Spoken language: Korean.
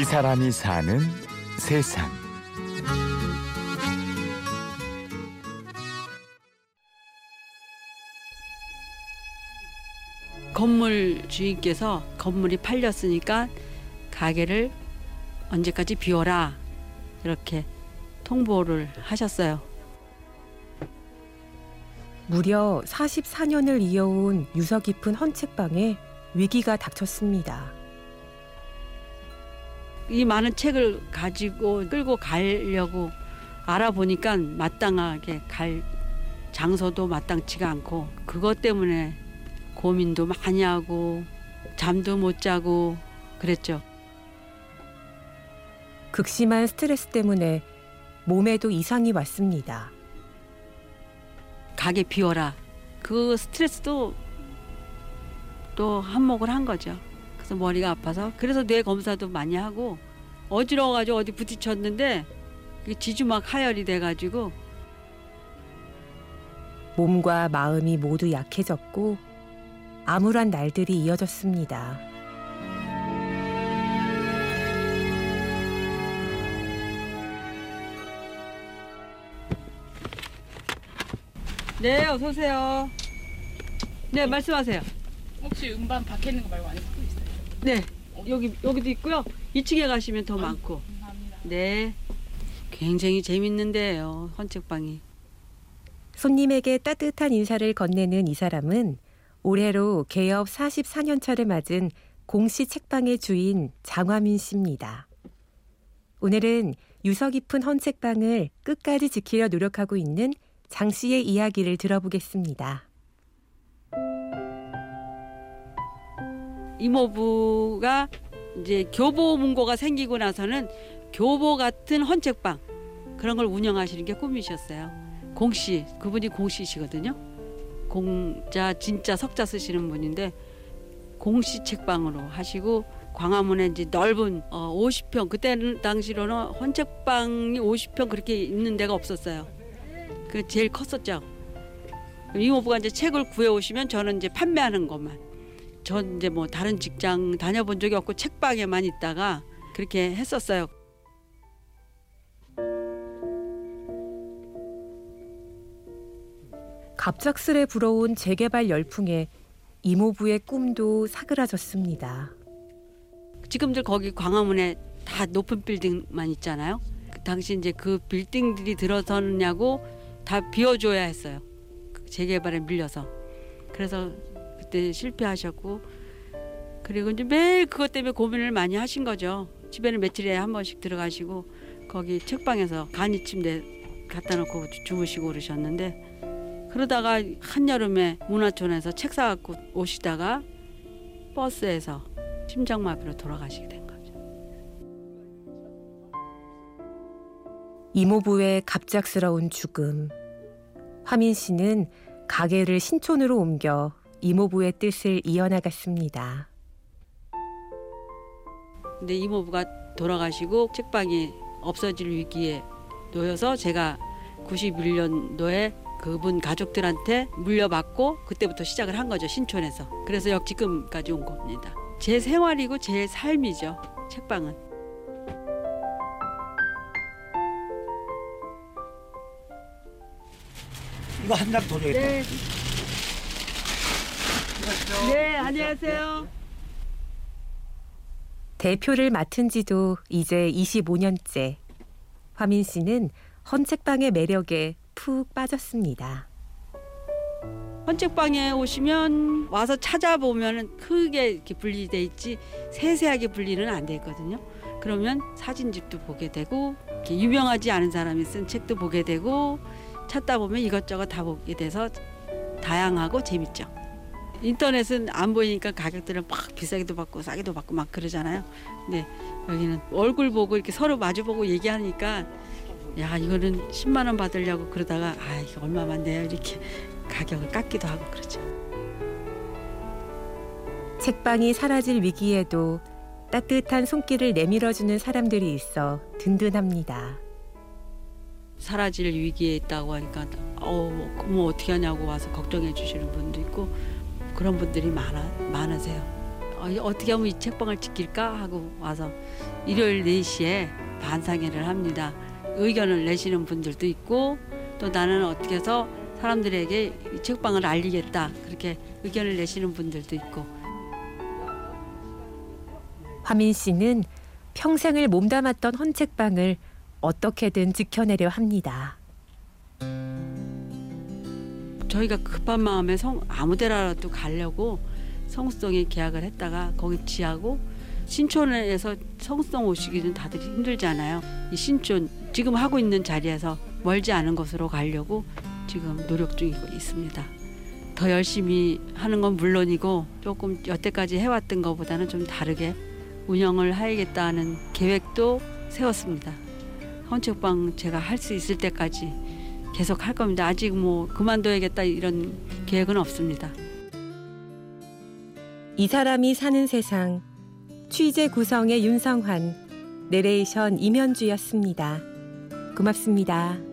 이 사람이 사는 세상. 건물 주인께서 건물이 팔렸으니까 가게를 언제까지 비워라 이렇게 통보를 하셨어요. 무려 44년을 이어온 유서 깊은 헌책방에 위기가 닥쳤습니다. 이 많은 책을 가지고 끌고 가려고 알아보니까 마땅하게 갈 장소도 마땅치가 않고 그것 때문에 고민도 많이 하고 잠도 못 자고 그랬죠. 극심한 스트레스 때문에 몸에도 이상이 왔습니다. 가게 비워라. 그 스트레스도 또 한몫을 한 거죠. 그래서 머리가 아파서 그래서 뇌 검사도 많이 하고 어지러워가지고 어디 부딪혔는데 지주막 하열이 돼가지고 몸과 마음이 모두 약해졌고 암울한 날들이 이어졌습니다. 네 어서 오세요. 네 말씀하세요. 혹시 음반 박혀 있는 거 말고 섞여 있어요? 네 여기 여기도 있고요. 2층에 가시면 더 많고. 네 굉장히 재밌는데요 헌책방이. 손님에게 따뜻한 인사를 건네는 이 사람은 올해로 개업 44년 차를 맞은 공시 책방의 주인 장화민 씨입니다. 오늘은 유서 깊은 헌책방을 끝까지 지키려 노력하고 있는 장 씨의 이야기를 들어보겠습니다. 이모부가 이제 교보 문고가 생기고 나서는 교보 같은 헌책방 그런 걸 운영하시는 게 꿈이셨어요. 공씨 그분이 공씨시거든요. 공자 진짜 석자 쓰시는 분인데 공씨 책방으로 하시고 광화문에 이제 넓은 어 50평 그때는 당시로는 헌책방이 50평 그렇게 있는 데가 없었어요. 그 제일 컸었죠. 이모부가 이제 책을 구해 오시면 저는 이제 판매하는 것만. 전 이제 뭐 다른 직장 다녀본 적이 없고 책방에만 있다가 그렇게 했었어요. 갑작스레 불어온 재개발 열풍에 이모부의 꿈도 사그라졌습니다. 지금들 거기 광화문에 다 높은 빌딩만 있잖아요. 그 당시 이제 그 빌딩들이 들어서느냐고 다 비워줘야 했어요. 그 재개발에 밀려서. 그래서 그때 실패하셨고 그리고 이제 매일 그것 때문에 고민을 많이 하신 거죠. 집에는 며칠에 한 번씩 들어가시고 거기 책방에서 간이 침대 갖다 놓고 주무시고 그러셨는데 그러다가 한여름에 문화촌에서 책 사갖고 오시다가 버스에서 심장마비로 돌아가시게 된 거죠. 이모부의 갑작스러운 죽음. 화민 씨는 가게를 신촌으로 옮겨 이모부의 뜻을 이어나갔습니다. 근데 이모부가 돌아가시고 책방이 없어질 위기에 놓여서 제가 91년도에 그분 가족들한테 물려받고 그때부터 시작을 한 거죠 신촌에서 그래서 역 지금까지 온 겁니다 제 생활이고 제 삶이죠 책방은 이거 한장더 줘야겠다. 네. 네 안녕하세요 대표를 맡은 지도 이제 25년째. 화민 씨는 헌책방의 매력에 푹 빠졌습니다. 헌책방에 오시면 와서 찾아보면 크게 이렇게 분리돼 있지 세세하게 분리는 안 돼 있거든요. 그러면 사진집도 보게 되고 이렇게 유명하지 않은 사람이 쓴 책도 보게 되고 찾다 보면 이것저것 다 보게 돼서 다양하고 재밌죠. 인터넷은 안 보이니까 가격들은 막 비싸게도 받고 싸게도 받고 막 그러잖아요. 근데 여기는 얼굴 보고 이렇게 서로 마주 보고 얘기하니까 야 이거는 10만 원 받으려고 그러다가 아 이거 얼마만 돼요 이렇게 가격을 깎기도 하고 그러죠. 책방이 사라질 위기에도 따뜻한 손길을 내밀어주는 사람들이 있어 든든합니다. 사라질 위기에 있다고 하니까 어, 그럼 어떻게 하냐고 와서 걱정해 주시는 분도 있고 그런 분들이 많아 많으세요. 어, 어떻게 하면 이 책방을 지킬까 하고 와서 일요일 4시에 반상회를 합니다. 의견을 내시는 분들도 있고 또 나는 어떻게 해서 사람들에게 이 책방을 알리겠다 그렇게 의견을 내시는 분들도 있고 화민 씨는 평생을 몸담았던 헌책방을 어떻게든 지켜내려 합니다. 저희가 급한 마음에 성 아무데라도 가려고 성수동에 계약을 했다가 거기 지하고 신촌에서 성수동 오시기는 다들 힘들잖아요. 이 신촌 지금 하고 있는 자리에서 멀지 않은 곳으로 가려고 지금 노력 중이고 있습니다. 더 열심히 하는 건 물론이고 조금 여태까지 해왔던 것보다는 좀 다르게 운영을 해야겠다는 계획도 세웠습니다. 헌책방 제가 할 수 있을 때까지 계속 할 겁니다. 아직 뭐 그만둬야겠다 이런 계획은 없습니다. 이 사람이 사는 세상 취재 구성의 윤성환 내레이션 임현주였습니다. 고맙습니다.